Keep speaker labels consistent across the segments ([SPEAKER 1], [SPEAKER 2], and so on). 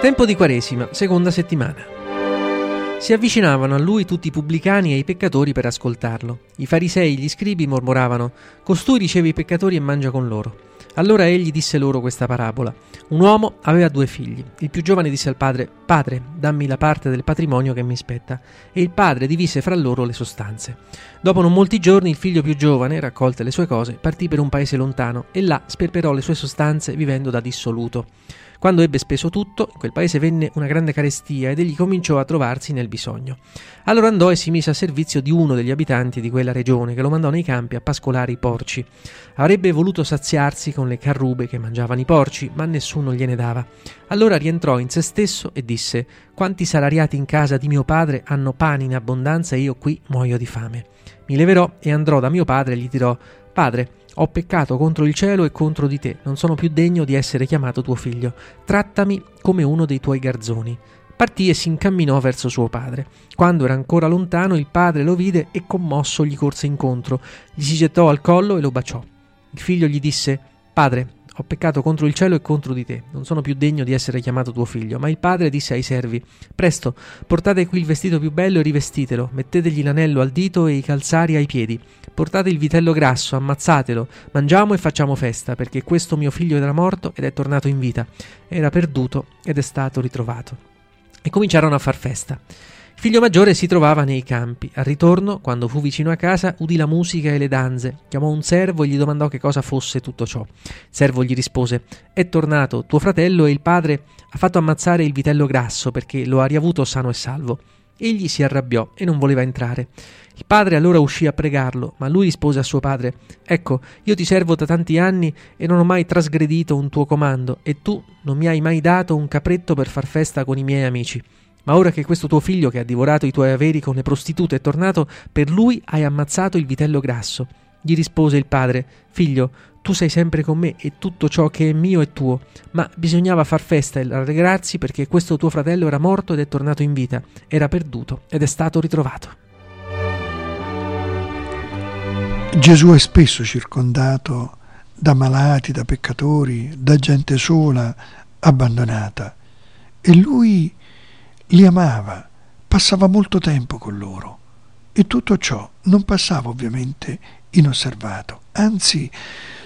[SPEAKER 1] Tempo di Quaresima, seconda settimana. Si avvicinavano a lui tutti i pubblicani e i peccatori per ascoltarlo. I farisei e gli scribi mormoravano: Costui riceve i peccatori e mangia con loro. Allora egli disse loro questa parabola. Un uomo aveva due figli. Il più giovane disse al padre: Padre, dammi la parte del patrimonio che mi spetta. E il padre divise fra loro le sostanze. Dopo non molti giorni il figlio più giovane, raccolte le sue cose, partì per un paese lontano e là sperperò le sue sostanze vivendo da dissoluto. Quando ebbe speso tutto, in quel paese venne una grande carestia ed egli cominciò a trovarsi nel bisogno. Allora andò e si mise a servizio di uno degli abitanti di quella regione, che lo mandò nei campi a pascolare i porci. Avrebbe voluto saziarsi con le carrube che mangiavano i porci, ma nessuno gliene dava. Allora rientrò in se stesso e disse: Quanti salariati in casa di mio padre hanno pane in abbondanza e io qui muoio di fame. Mi leverò e andrò da mio padre e gli dirò: Padre, ho peccato contro il cielo e contro di te, non sono più degno di essere chiamato tuo figlio. Trattami come uno dei tuoi garzoni. Partì e si incamminò verso suo padre. Quando era ancora lontano, il padre lo vide e commosso gli corse incontro, gli si gettò al collo e lo baciò. Il figlio gli disse: Padre, ho peccato contro il cielo e contro di te, non sono più degno di essere chiamato tuo figlio. Ma il padre disse ai servi: Presto, portate qui il vestito più bello e rivestitelo, mettetegli l'anello al dito e i calzari ai piedi. Portate il vitello grasso, ammazzatelo, mangiamo e facciamo festa, perché questo mio figlio era morto ed è tornato in vita, era perduto ed è stato ritrovato. E cominciarono a far festa. Figlio maggiore si trovava nei campi. Al ritorno, quando fu vicino a casa, udì la musica e le danze. Chiamò un servo e gli domandò che cosa fosse tutto ciò. Il servo gli rispose: È tornato tuo fratello e il padre ha fatto ammazzare il vitello grasso perché lo ha riavuto sano e salvo. Egli si arrabbiò e non voleva entrare. Il padre allora uscì a pregarlo, ma lui rispose a suo padre: Ecco, io ti servo da tanti anni e non ho mai trasgredito un tuo comando, e tu non mi hai mai dato un capretto per far festa con i miei amici. Ma ora che questo tuo figlio che ha divorato i tuoi averi con le prostitute è tornato, per lui hai ammazzato il vitello grasso. Gli rispose il padre: Figlio, tu sei sempre con me e tutto ciò che è mio è tuo, ma bisognava far festa e rallegrarsi perché questo tuo fratello era morto ed è tornato in vita, era perduto ed è stato ritrovato.
[SPEAKER 2] Gesù è spesso circondato da malati, da peccatori, da gente sola, abbandonata, e lui li amava, passava molto tempo con loro e tutto ciò non passava ovviamente inosservato, anzi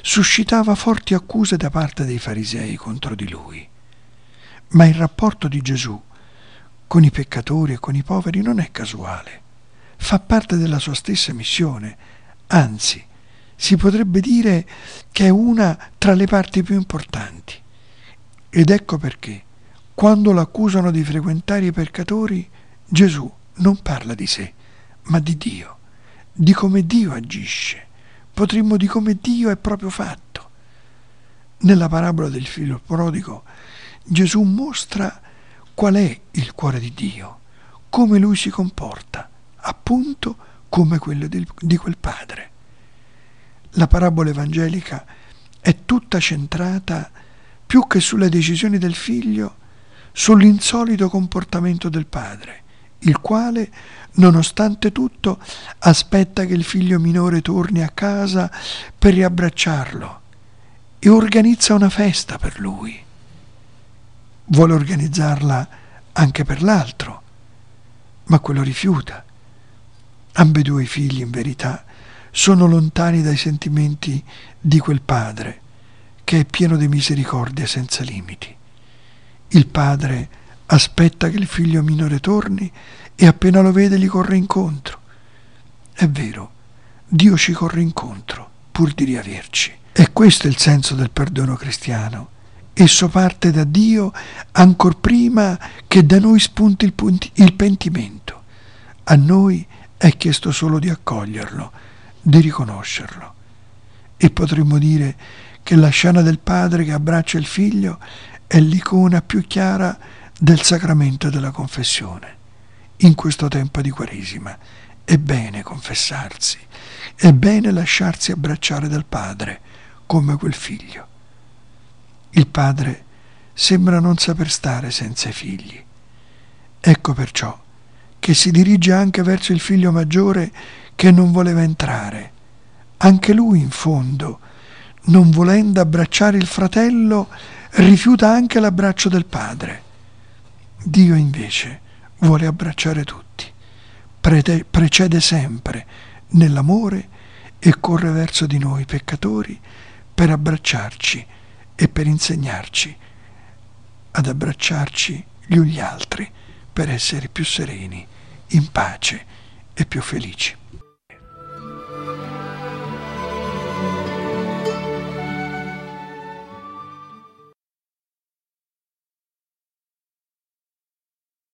[SPEAKER 2] suscitava forti accuse da parte dei farisei contro di lui. Ma il rapporto di Gesù con i peccatori e con i poveri non è casuale, fa parte della sua stessa missione, anzi si potrebbe dire che è una tra le parti più importanti. Ed ecco perché quando l'accusano di frequentare i peccatori, Gesù non parla di sé, ma di Dio, di come Dio agisce, potremmo di come Dio è proprio fatto. Nella parabola del figlio prodigo, Gesù mostra qual è il cuore di Dio, come lui si comporta, appunto come quello di quel padre. La parabola evangelica è tutta centrata più che sulle decisioni del figlio sull'insolito comportamento del padre, il quale, nonostante tutto, aspetta che il figlio minore torni a casa per riabbracciarlo e organizza una festa per lui. Vuole organizzarla anche per l'altro, ma quello rifiuta. Ambedue i figli, in verità, sono lontani dai sentimenti di quel padre, che è pieno di misericordia senza limiti. Il padre aspetta che il figlio minore torni e appena lo vede gli corre incontro. È vero, Dio ci corre incontro pur di riaverci. E questo è il senso del perdono cristiano. Esso parte da Dio ancor prima che da noi spunti il, punti, il pentimento. A noi è chiesto solo di accoglierlo, di riconoscerlo. E potremmo dire che la scena del padre che abbraccia il figlio è l'icona più chiara del sacramento della confessione. In questo tempo di Quaresima è bene confessarsi, è bene lasciarsi abbracciare dal Padre come quel figlio. Il Padre sembra non saper stare senza i figli. Ecco perciò che si dirige anche verso il figlio maggiore che non voleva entrare. Anche lui, in fondo, non volendo abbracciare il fratello, rifiuta anche l'abbraccio del padre. Dio invece vuole abbracciare tutti, Prete- precede sempre nell'amore e corre verso di noi peccatori per abbracciarci e per insegnarci ad abbracciarci gli uni gli altri per essere più sereni, in pace e più felici.